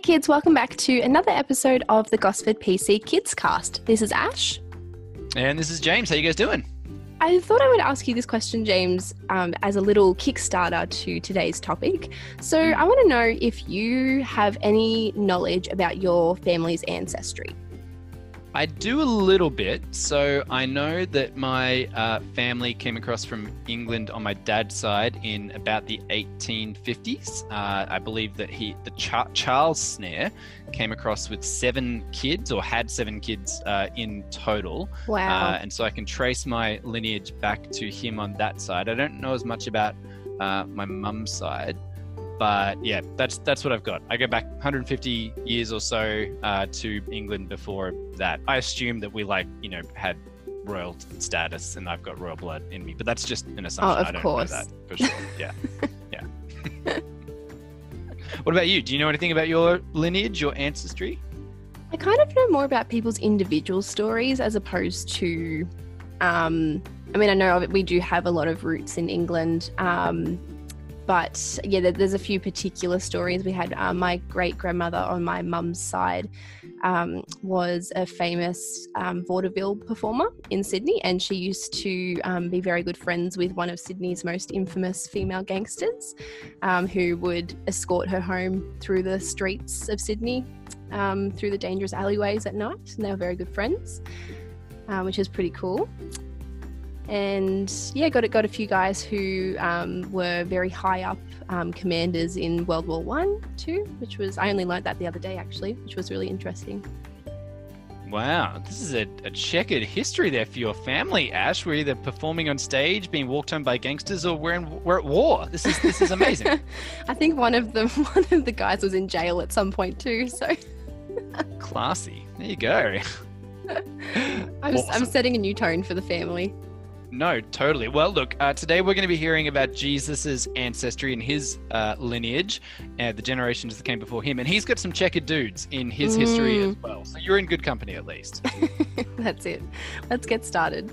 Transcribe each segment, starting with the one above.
Hey kids, welcome back to another episode of the Gosford PC Kids Cast. This is Ash. And this is James. How you guys doing? I thought I would ask you this question, James, um, as a little Kickstarter to today's topic. So, I want to know if you have any knowledge about your family's ancestry. I do a little bit. So I know that my uh, family came across from England on my dad's side in about the 1850s. Uh, I believe that he, the Ch- Charles Snare, came across with seven kids or had seven kids uh, in total. Wow. Uh, and so I can trace my lineage back to him on that side. I don't know as much about uh, my mum's side but yeah, that's that's what I've got. I go back 150 years or so uh, to England before that. I assume that we like you know had royal status and I've got royal blood in me, but that's just an assumption. Oh, of I don't course. know that for sure. Yeah, yeah. what about you? Do you know anything about your lineage, your ancestry? I kind of know more about people's individual stories as opposed to. Um, I mean, I know we do have a lot of roots in England, um, but yeah, there's a few particular stories. We had uh, my great grandmother on my mum's side um, was a famous um, vaudeville performer in Sydney, and she used to um, be very good friends with one of Sydney's most infamous female gangsters, um, who would escort her home through the streets of Sydney, um, through the dangerous alleyways at night. And they were very good friends, uh, which is pretty cool and yeah, got got a few guys who um, were very high up um, commanders in World War One, too, which was I only learned that the other day actually, which was really interesting. Wow, this is a, a checkered history there for your family, Ash. We're either performing on stage, being walked home by gangsters, or we're in, we're at war. This is this is amazing. I think one of them, one of the guys was in jail at some point too. So Classy. There you go. I'm, I'm setting a new tone for the family. No, totally. Well, look, uh, today we're going to be hearing about Jesus's ancestry and his uh, lineage, and the generations that came before him. And he's got some checkered dudes in his history as well. So you're in good company, at least. That's it. Let's get started.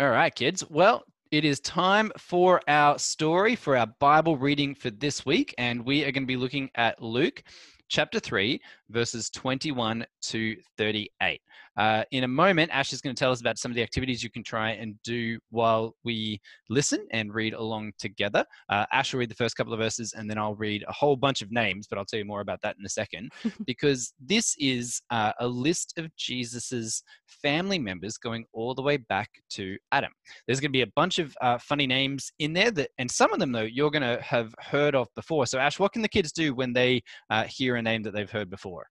All right, kids. Well, it is time for our story, for our Bible reading for this week. And we are going to be looking at Luke chapter 3, verses 21 to 38. Uh, in a moment, Ash is going to tell us about some of the activities you can try and do while we listen and read along together. Uh, Ash will read the first couple of verses, and then I'll read a whole bunch of names, but I'll tell you more about that in a second, because this is uh, a list of Jesus's family members going all the way back to Adam. There's going to be a bunch of uh, funny names in there, that, and some of them, though, you're going to have heard of before. So, Ash, what can the kids do when they uh, hear a name that they've heard before?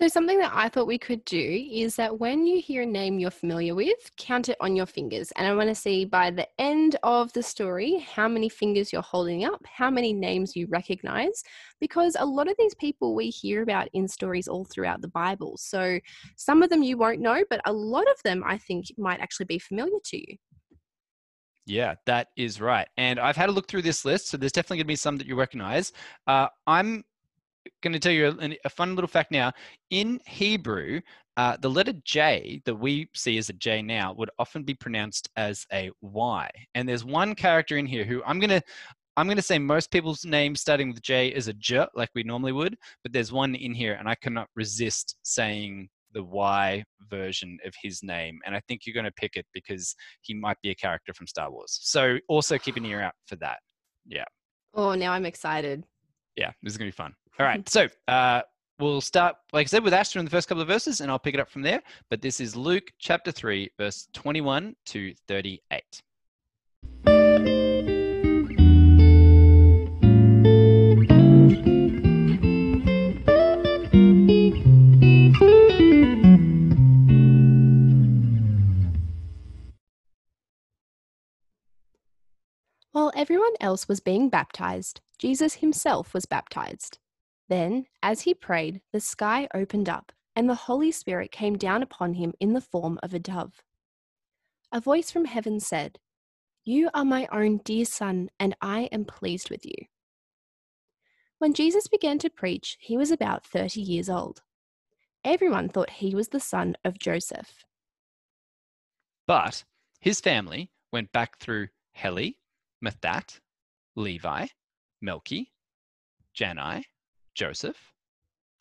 So, something that I thought we could do is that when you hear a name you're familiar with, count it on your fingers. And I want to see by the end of the story how many fingers you're holding up, how many names you recognize, because a lot of these people we hear about in stories all throughout the Bible. So, some of them you won't know, but a lot of them I think might actually be familiar to you. Yeah, that is right. And I've had a look through this list, so there's definitely going to be some that you recognize. Uh, I'm going to tell you a, a fun little fact now. In Hebrew, uh, the letter J that we see as a J now would often be pronounced as a Y. And there's one character in here who I'm going to. I'm going to say most people's name starting with J is a J, like we normally would, but there's one in here, and I cannot resist saying the Y version of his name. And I think you're going to pick it because he might be a character from Star Wars. So also keep an ear out for that. Yeah. Oh, now I'm excited. Yeah. This is going to be fun. All right. So uh, we'll start, like I said, with Asher in the first couple of verses, and I'll pick it up from there. But this is Luke chapter 3, verse 21 to 38. While everyone else was being baptized, Jesus himself was baptized. Then, as he prayed, the sky opened up, and the Holy Spirit came down upon him in the form of a dove. A voice from heaven said, You are my own dear Son, and I am pleased with you. When Jesus began to preach, he was about 30 years old. Everyone thought he was the son of Joseph. But his family went back through Heli, Matthat, Levi, Melchi, Jannai, Joseph,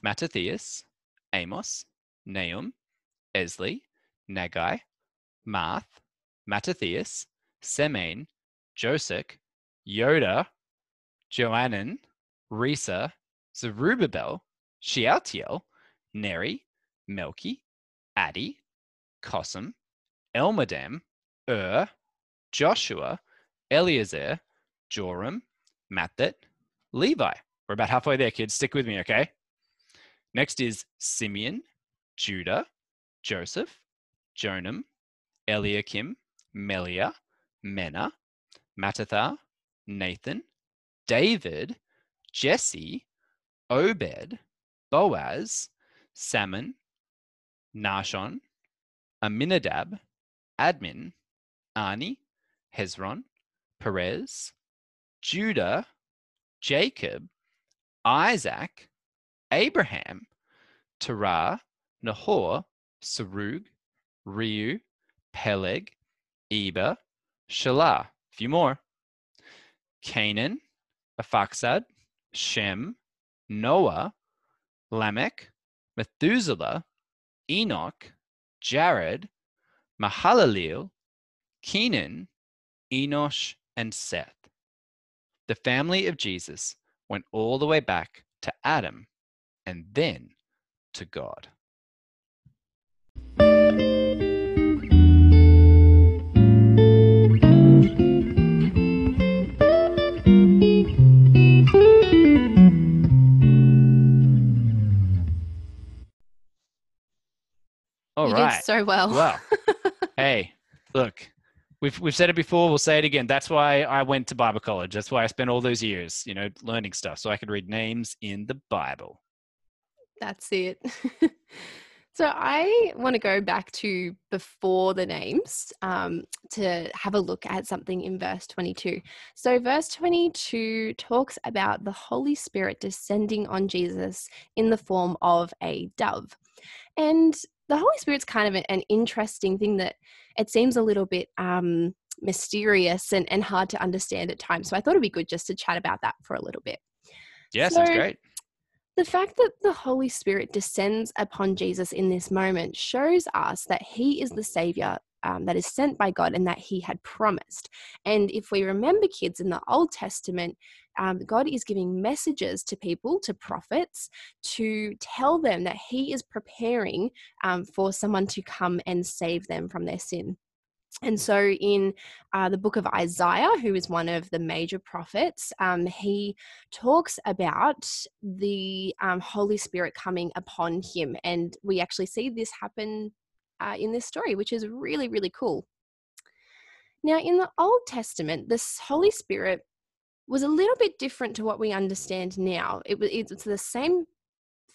Mattathias, Amos, Nahum, Esli, Naggai, Maath, Mattathias, Semein, Joseph, Yoda, Joanan, Rhesa, Zerubbabel, Shealtiel, Neri, Melchi, Addi, Cosam, Elmadam, Ur, Joshua, Eliezer, Jorim, Matthat, Levi. We're about halfway there, kids. Stick with me, okay? Next is Simeon, Judah, Joseph, Jonam, Eliakim, Melea, Menna, Mattatha, Nathan, David, Jesse, Obed, Boaz, Salmon, Nahshon, Amminadab, Admin, Arni, Hezron, Perez, Judah, Jacob, Isaac, Abraham, Terah, Nahor, Serug, Reu, Peleg, Eber, Shelah. A few more. Cainan, Arphaxad, Shem, Noah, Lamech, Methuselah, Enoch, Jared, Mahalaleel, Kenan, Enosh, and Seth. The family of Jesus went all the way back to Adam and then to God. All you right. did so well. Well, hey, look, we've we've said it before. We'll say it again. That's why I went to Bible college. That's why I spent all those years, you know, learning stuff, so I could read names in the Bible. That's it. so I want to go back to before the names um, to have a look at something in verse 22. So, verse 22 talks about the Holy Spirit descending on Jesus in the form of a dove. And the Holy Spirit's kind of an interesting thing that it seems a little bit um, mysterious and, and hard to understand at times. So, I thought it'd be good just to chat about that for a little bit. Yeah, sounds So- great. The fact that the Holy Spirit descends upon Jesus in this moment shows us that he is the Savior um, that is sent by God and that he had promised. And if we remember, kids, in the Old Testament, um, God is giving messages to people, to prophets, to tell them that he is preparing um, for someone to come and save them from their sin. And so, in uh, the book of Isaiah, who is one of the major prophets, um, he talks about the um, Holy Spirit coming upon him. And we actually see this happen uh, in this story, which is really, really cool. Now, in the Old Testament, the Holy Spirit was a little bit different to what we understand now. It was it's the same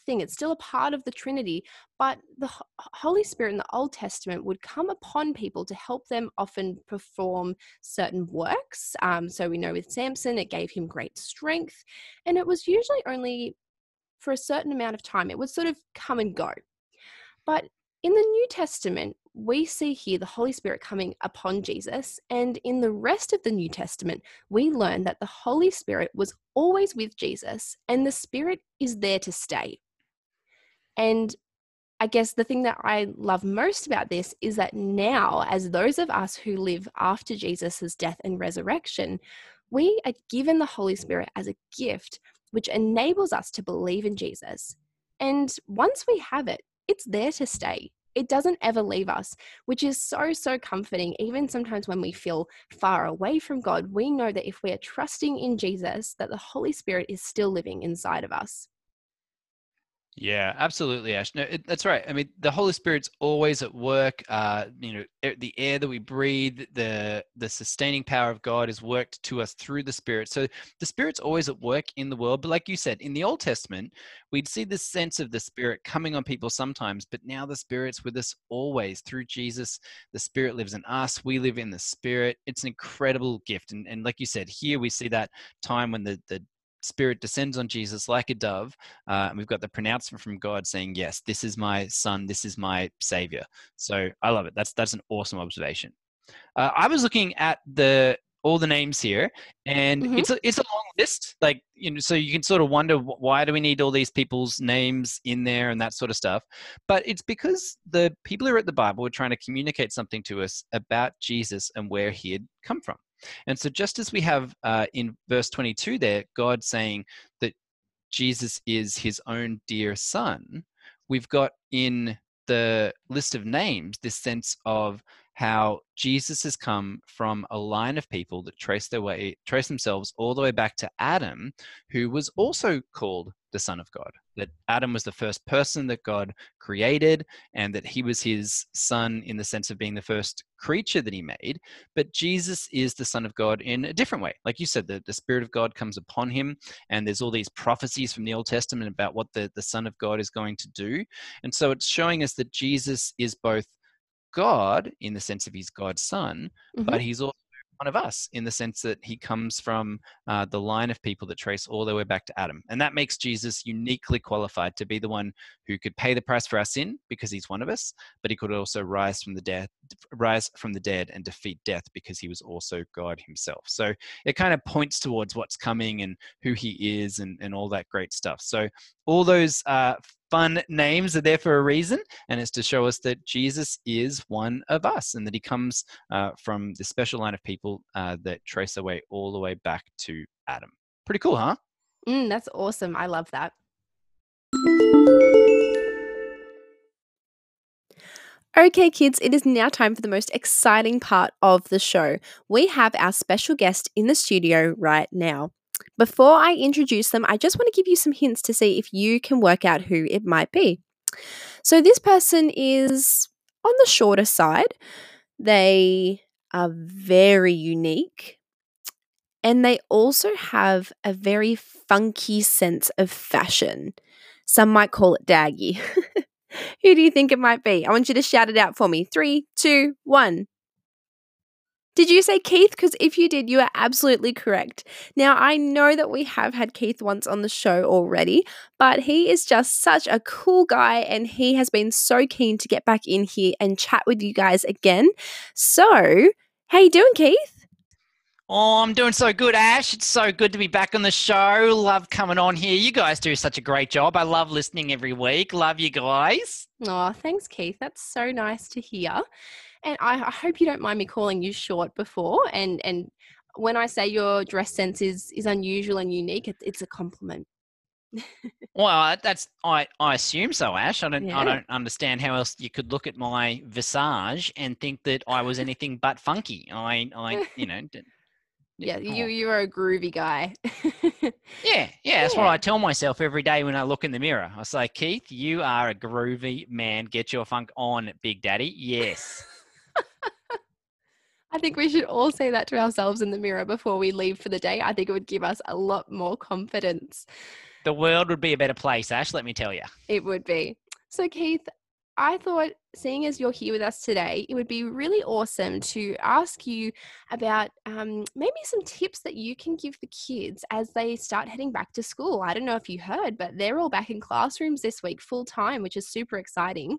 thing. It's still a part of the Trinity, but the Holy Spirit in the Old Testament would come upon people to help them often perform certain works. Um, so we know with Samson, it gave him great strength, and it was usually only for a certain amount of time. It would sort of come and go. But in the New Testament, we see here the Holy Spirit coming upon Jesus, and in the rest of the New Testament, we learn that the Holy Spirit was always with Jesus, and the Spirit is there to stay. And I guess the thing that I love most about this is that now, as those of us who live after Jesus' death and resurrection, we are given the Holy Spirit as a gift, which enables us to believe in Jesus. And once we have it, it's there to stay. It doesn't ever leave us, which is so, so comforting. Even sometimes when we feel far away from God, we know that if we are trusting in Jesus, that the Holy Spirit is still living inside of us. Yeah, absolutely, Ash. No, it, that's right. I mean, the Holy Spirit's always at work. Uh, you know, the air that we breathe, the the sustaining power of God is worked to us through the Spirit. So the Spirit's always at work in the world. But like you said, in the Old Testament, we'd see this sense of the Spirit coming on people sometimes, but now the Spirit's with us always through Jesus. The Spirit lives in us. We live in the Spirit. It's an incredible gift. And and like you said, here we see that time when the the Spirit descends on Jesus like a dove. Uh, and we've got the pronouncement from God saying, "Yes, this is my son. This is my savior." So I love it. That's that's an awesome observation. Uh, I was looking at the all the names here, and Mhm. it's a, it's a long list. Like you know, so you can sort of wonder why do we need all these people's names in there and that sort of stuff. But it's because the people who wrote the Bible were trying to communicate something to us about Jesus and where he had come from. And so, just as we have uh, in verse 22 there, God saying that Jesus is his own dear son, we've got in the list of names this sense of how Jesus has come from a line of people that trace their way, trace themselves all the way back to Adam, who was also called the Son of God. That Adam was the first person that God created, and that he was his son in the sense of being the first creature that he made. But Jesus is the Son of God in a different way. Like you said, the, the Spirit of God comes upon him, and there's all these prophecies from the Old Testament about what the, the Son of God is going to do. And so it's showing us that Jesus is both God in the sense of he's God's son, Mhm. but he's also one of us in the sense that he comes from uh, the line of people that trace all the way back to Adam. And that makes Jesus uniquely qualified to be the one who could pay the price for our sin because he's one of us, but he could also rise from the dead, rise from the dead and defeat death because he was also God himself. So it kind of points towards what's coming and who he is and, and all that great stuff. So all those uh, fun names are there for a reason, and it's to show us that Jesus is one of us and that he comes uh, from the special line of people uh, that trace their way all the way back to Adam. Pretty cool, huh? Mm, that's awesome. I love that. Okay, kids, it is now time for the most exciting part of the show. We have our special guest in the studio right now. Before I introduce them, I just want to give you some hints to see if you can work out who it might be. So, this person is on the shorter side. They are very unique. And they also have a very funky sense of fashion. Some might call it daggy. Who do you think it might be? I want you to shout it out for me. Three, two, one. Did you say Keith? Because if you did, you are absolutely correct. Now, I know that we have had Keith once on the show already, but he is just such a cool guy and he has been so keen to get back in here and chat with you guys again. So, how you doing, Keith? Oh, I'm doing so good, Ash. It's so good to be back on the show. Love coming on here. You guys do such a great job. I love listening every week. Love you guys. Oh, thanks, Keith. That's so nice to hear. And I, I hope you don't mind me calling you short before. And and when I say your dress sense is is unusual and unique, it, it's a compliment. Well, that's I, I assume so, Ash. I don't Yeah. I don't understand how else you could look at my visage and think that I was anything but funky. I I you know Yeah, you oh. you are a groovy guy. Yeah, yeah, that's what I tell myself every day when I look in the mirror. I say, Keith, you are a groovy man. Get your funk on, Big Daddy. Yes. I think we should all say that to ourselves in the mirror before we leave for the day. I think it would give us a lot more confidence. the world would be a better place, Ash, let me tell you. It would be. So, Keith, I thought, seeing as you're here with us today, it would be really awesome to ask you about um, maybe some tips that you can give the kids as they start heading back to school. I don't know if you heard, but they're all back in classrooms this week full time, which is super exciting.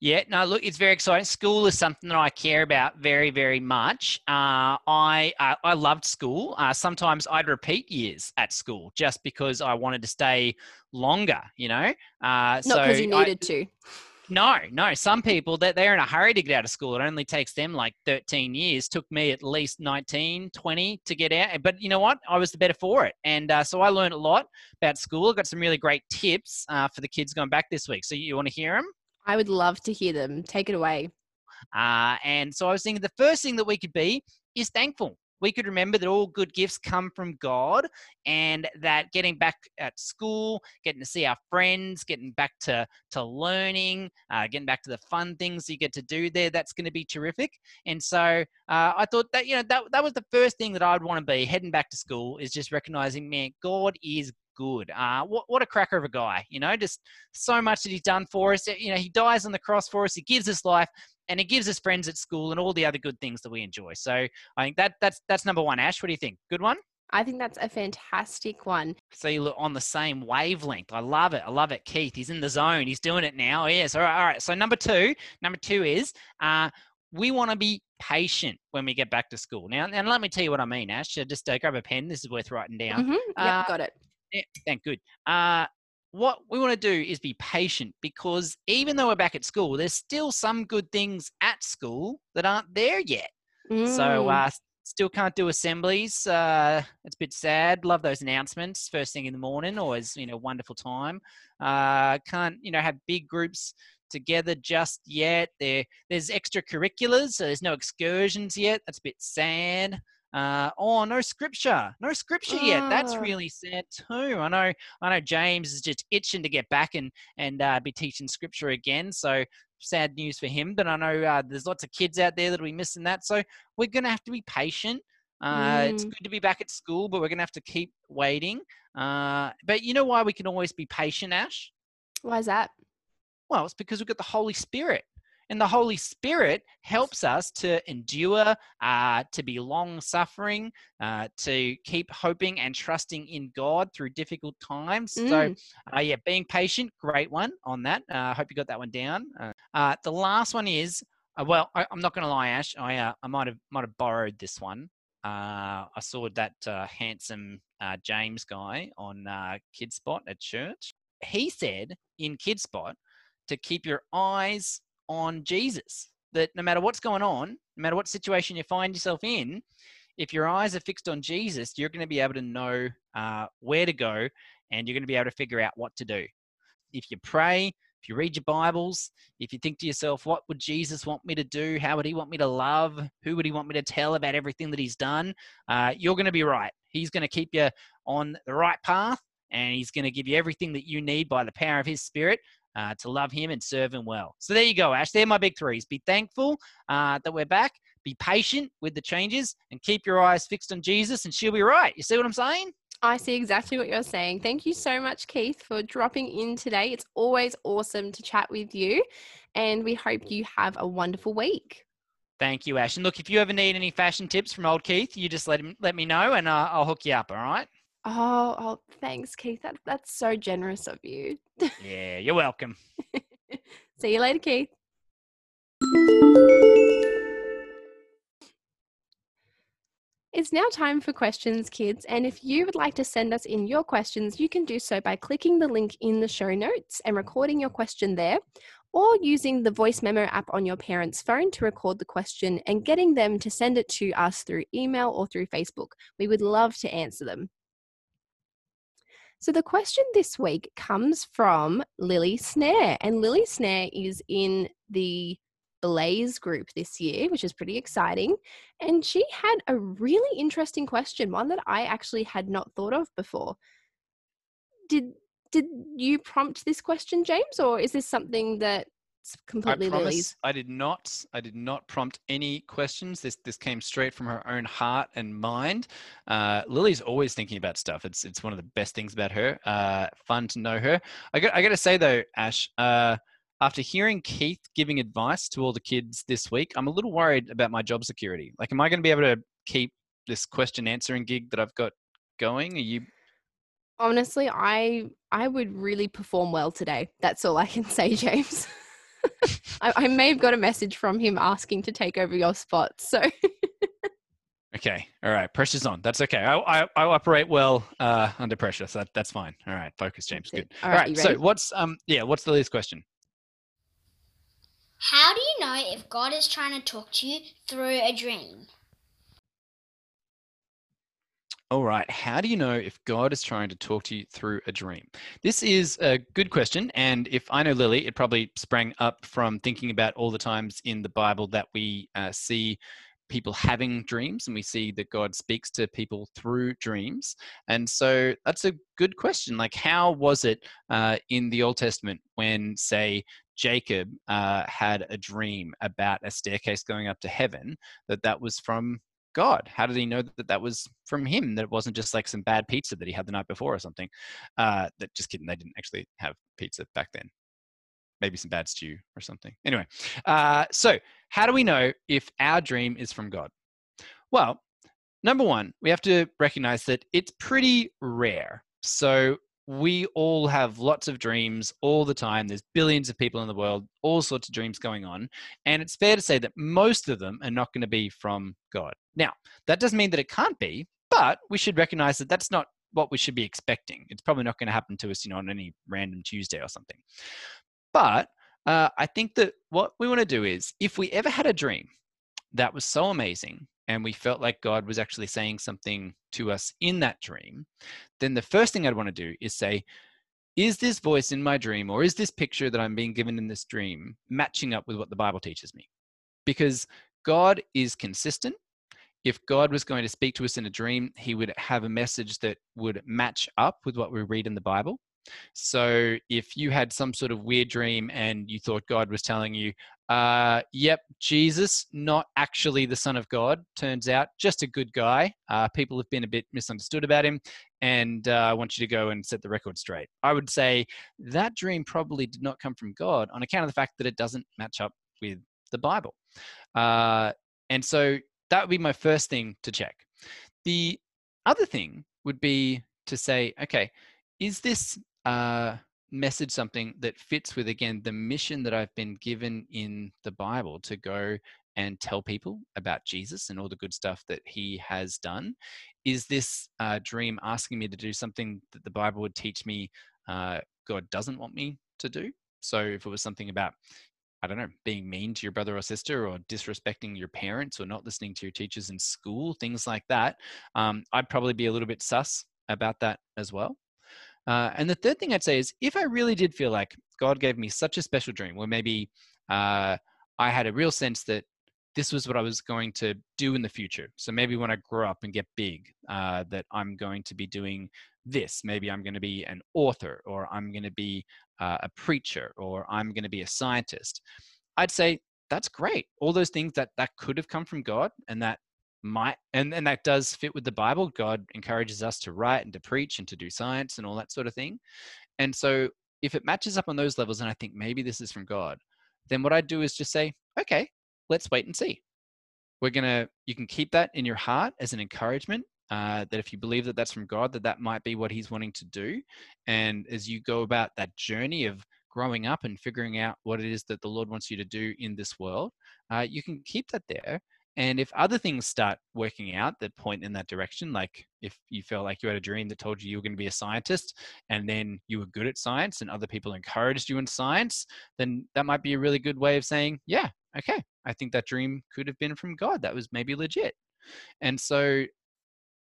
Yeah, no, look, it's very exciting. School is something that I care about very, very much. Uh, I uh, I loved school. Uh, sometimes I'd repeat years at school just because I wanted to stay longer. You know, uh, Not so because you I- needed to. no, no. Some people that they're in a hurry to get out of school. It only takes them like 13 years. Took me at least 19, 20 to get out. But you know what? I was the better for it. And uh, so I learned a lot about school. I got some really great tips uh, for the kids going back this week. So you want to hear them? I would love to hear them. Take it away. Uh, and so I was thinking the first thing that we could be is thankful. We could remember that all good gifts come from God and that getting back at school, getting to see our friends, getting back to, to learning, uh, getting back to the fun things you get to do there, that's going to be terrific. And so uh, I thought that, you know, that, that was the first thing that I'd want to be heading back to school is just recognizing, man, God is good. Uh, what, what a cracker of a guy, you know, just so much that he's done for us. You know, he dies on the cross for us, he gives us life and he gives us friends at school and all the other good things that we enjoy. So I think that that's that's number one. Ash, what do you think? Good one. I think that's a fantastic one. So you look on the same wavelength. I love it. I love it. Keith, he's in the zone. He's doing it now. Yes. All right. All right. So number two, number two is uh, we want to be patient when we get back to school. Now, and let me tell you what I mean, Ash. Just uh, grab a pen. This is worth writing down. Mhm, Yep, Uh, got it. Yeah, thank good. Uh, what we want to do is be patient because even though we're back at school, there's still some good things at school that aren't there yet. So Mm. uh, still can't do assemblies. Uh, it's a bit sad. Love those announcements first thing in the morning. Always, you know, wonderful time. Uh, can't you know have big groups together just yet. There, there's extracurriculars. So there's no excursions yet. That's a bit sad. Uh, oh, no scripture, no scripture yet. That's Ah. really sad too. I know, I know. James is just itching to get back and and uh, be teaching scripture again. So sad news for him. But I know uh, there's lots of kids out there that'll be missing that. So we're going to have to be patient. Uh, It's Mm. good to be back at school, but we're going to have to keep waiting. Uh, but you know why we can always be patient, Ash? Why is that? Well, it's because we've got the Holy Spirit. And the Holy Spirit helps us to endure, uh, to be long suffering, uh, to keep hoping and trusting in God through difficult times. So, Mm. uh, yeah, being patient, great one on that. I uh, hope you got that one down. Uh, uh, the last one is, uh, well, I, I'm not going to lie, Ash. I uh, I might have might have borrowed this one. Uh, I saw that uh, handsome uh, James guy on uh, Kidspot at church. He said in Kidspot to keep your eyes on Jesus. That no matter what's going on, no matter what situation you find yourself in, if your eyes are fixed on Jesus, you're going to be able to know uh, where to go and you're going to be able to figure out what to do. If you pray, if you read your Bibles, if you think to yourself, what would Jesus want me to do? How would he want me to love? Who would he want me to tell about everything that he's done? Uh, you're going to be right. He's going to keep you on the right path and he's going to give you everything that you need by the power of his spirit. Uh, to love him and serve him well. So there you go, Ash. They're my big threes. Be thankful uh, that we're back. Be patient with the changes and keep your eyes fixed on Jesus, and she'll be right. You see what I'm saying? I see exactly what you're saying. Thank you so much, Keith, for dropping in today. It's always awesome to chat with you, and we hope you have a wonderful week. Thank you, Ash. And look, if you ever need any fashion tips from old Keith, you just let him let me know, and uh, I'll hook you up. All right? Oh, oh, thanks, Keith. That, that's so generous of you. Yeah, you're welcome. See you later, Keith. It's now time for questions, kids. And if you would like to send us in your questions, you can do so by clicking the link in the show notes and recording your question there, or using the voice memo app on your parent's phone to record the question and getting them to send it to us through email or through Facebook. We would love to answer them. So the question this week comes from Lily Snare, and Lily Snare is in the Blaze group this year, which is pretty exciting. And she had a really interesting question, one that I actually had not thought of before. Did did you prompt this question, James, or is this something that's completely I promise Lily's? I did not. I did not prompt any questions. This this came straight from her own heart and mind. Uh, Lily's always thinking about stuff. It's it's one of the best things about her. Uh, fun to know her. I got I got to say though, Ash. Uh, after hearing Keith giving advice to all the kids this week, I'm a little worried about my job security. Like, am I going to be able to keep this question answering gig that I've got going? Are you Honestly, I I would really perform well today. That's all I can say, James. I, I may have got a message from him asking to take over your spot. So Okay. All right. Pressure's on. That's okay. I I, I operate well uh, under pressure, so that, that's fine. All right. Focus, James. That's. Good. All All right, right. So what's um yeah what's Lily's question? How do you know if God is trying to talk to you through a dream? All right. How do you know if God is trying to talk to you through a dream? This is a good question. And if I know Lily, it probably sprang up from thinking about all the times in the Bible that we uh, see people having dreams and we see that God speaks to people through dreams. And so that's a good question. Like, how was it uh, in the Old Testament when, say, Jacob uh, had a dream about a staircase going up to heaven, that that was from God? How did he know that that was from him? That it wasn't just like some bad pizza that he had the night before or something? Uh, that just kidding, they didn't actually have pizza back then. Maybe some bad stew or something. Anyway, uh, so how do we know if our dream is from God? Well, number one, we have to recognize that it's pretty rare. So we all have lots of dreams all the time. There's billions of people in the world, all sorts of dreams going on. And it's fair to say that most of them are not going to be from God. Now, that doesn't mean that it can't be, but we should recognize that that's not what we should be expecting. It's probably not going to happen to us, you know, on any random Tuesday or something. But uh, I think that what we want to do is if we ever had a dream that was so amazing and we felt like God was actually saying something to us in that dream, then the first thing I'd want to do is say, is this voice in my dream or is this picture that I'm being given in this dream matching up with what the Bible teaches me? Because God is consistent. If God was going to speak to us in a dream, he would have a message that would match up with what we read in the Bible. So if you had some sort of weird dream and you thought God was telling you, uh, yep, Jesus, not actually the Son of God, turns out just a good guy. Uh, people have been a bit misunderstood about him, and uh, I want you to go and set the record straight. I would say that dream probably did not come from God on account of the fact that it doesn't match up with the Bible. Uh, and so that would be my first thing to check. The other thing would be to say, okay, is this uh, message something that fits with again the mission that I've been given in the Bible to go and tell people about Jesus and all the good stuff that he has done? Is this uh, dream asking me to do something that the Bible would teach me uh, God doesn't want me to do? So if it was something about, I don't know, being mean to your brother or sister or disrespecting your parents or not listening to your teachers in school, things like that, um, I'd probably be a little bit sus about that as well. Uh, and the third thing I'd say is if I really did feel like God gave me such a special dream, where maybe uh, I had a real sense that this was what I was going to do in the future. So maybe when I grow up and get big, uh, that I'm going to be doing this. Maybe I'm going to be an author, or I'm going to be uh, a preacher, or I'm going to be a scientist. I'd say that's great. All those things that that could have come from God, and that might and, and that does fit with the bible. God encourages us to write and to preach and to do science and all that sort of thing. And so if it matches up on those levels and i think maybe this is from god then what i do is just say okay let's wait and see. We're gonna you can keep that in your heart as an encouragement uh, that if you believe that that's from god that that might be what he's wanting to do. And as you go about that journey of growing up and figuring out what it is that the lord wants you to do in this world uh, you can keep that there and if other things start working out that point in that direction, like if you felt like you had a dream that told you you were going to be a scientist and then you were good at science and other people encouraged you in science, then that might be a really good way of saying, yeah, okay, I think that dream could have been from God. That was maybe legit. And so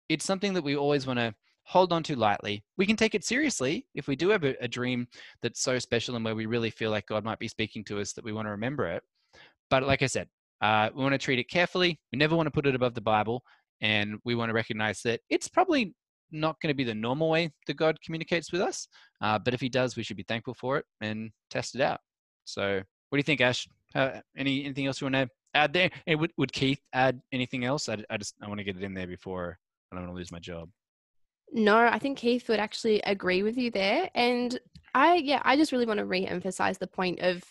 it's something that we always want to hold on to lightly. We can take it seriously if we do have a, a dream that's so special and where we really feel like God might be speaking to us that we want to remember it. But like I said, uh, we want to treat it carefully. We never want to put it above the Bible. And we want to recognize that it's probably not going to be the normal way that God communicates with us. Uh, but if He does, we should be thankful for it and test it out. So, what do you think, Ash? Uh, any anything else you want to add there? Would, would Keith add anything else? I, I just I want to get it in there before I don't want to lose my job. No, I think Keith would actually agree with you there. And I, yeah, I just really want to re emphasize the point of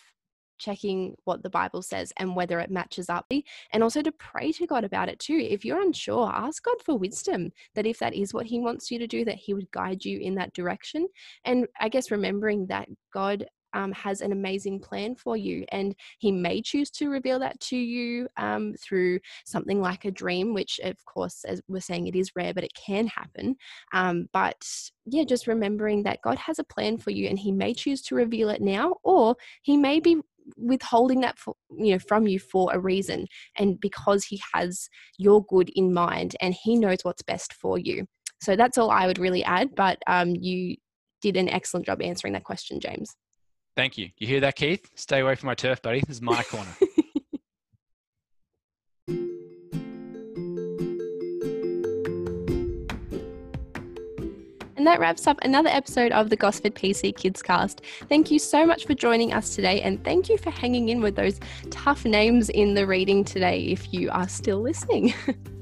checking what the Bible says and whether it matches up, and also to pray to God about it too. If you're unsure, ask God for wisdom that if that is what He wants you to do, that He would guide you in that direction. And I guess remembering that God um, has an amazing plan for you. And he may choose to reveal that to you um, through something like a dream, which, of course, as we're saying, it is rare, but it can happen. Um, but yeah, just remembering that God has a plan for you and he may choose to reveal it now, or he may be withholding that for, you know from you for a reason and because he has your good in mind and he knows what's best for you. So that's all i would really add but um, you did an excellent job answering that question james. Thank you. You hear that keith? Stay away from my turf buddy. This is my corner And that wraps up another episode of the Gosford PC Kids Cast. Thank you so much for joining us today, and thank you for hanging in with those tough names in the reading today if you are still listening.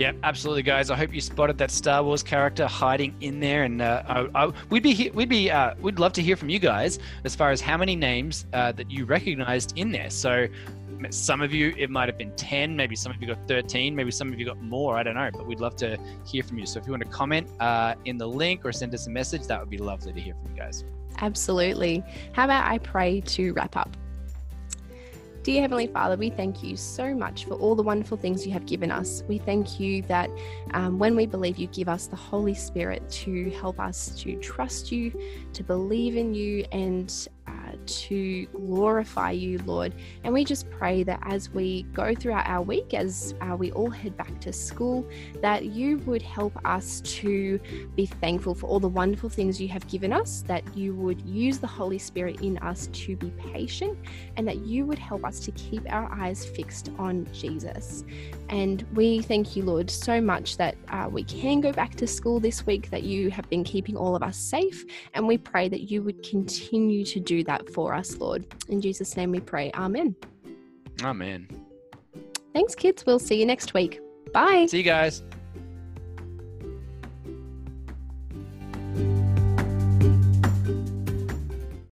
Yep, absolutely, guys. I hope you spotted that Star Wars character hiding in there, and uh, I, I, we'd be we'd be uh, we'd love to hear from you guys as far as how many names uh, that you recognized in there. So, some of you it might have been ten, maybe some of you got thirteen, maybe some of you got more. I don't know, but we'd love to hear from you. So, if you want to comment uh, in the link or send us a message, that would be lovely to hear from you guys. Absolutely. How about I pray to wrap up? Dear Heavenly Father, we thank you so much for all the wonderful things you have given us. We thank you that um, when we believe, you give us the Holy Spirit to help us to trust you, to believe in you, and to glorify you, Lord. And we just pray that as we go throughout our week, as uh, we all head back to school, that you would help us to be thankful for all the wonderful things you have given us, that you would use the Holy Spirit in us to be patient, and that you would help us to keep our eyes fixed on Jesus. And we thank you, Lord, so much that uh, we can go back to school this week, that you have been keeping all of us safe. And we pray that you would continue to do that for us, Lord. In Jesus' name we pray. Amen. Amen. Thanks, kids. We'll see you next week. Bye. See you guys.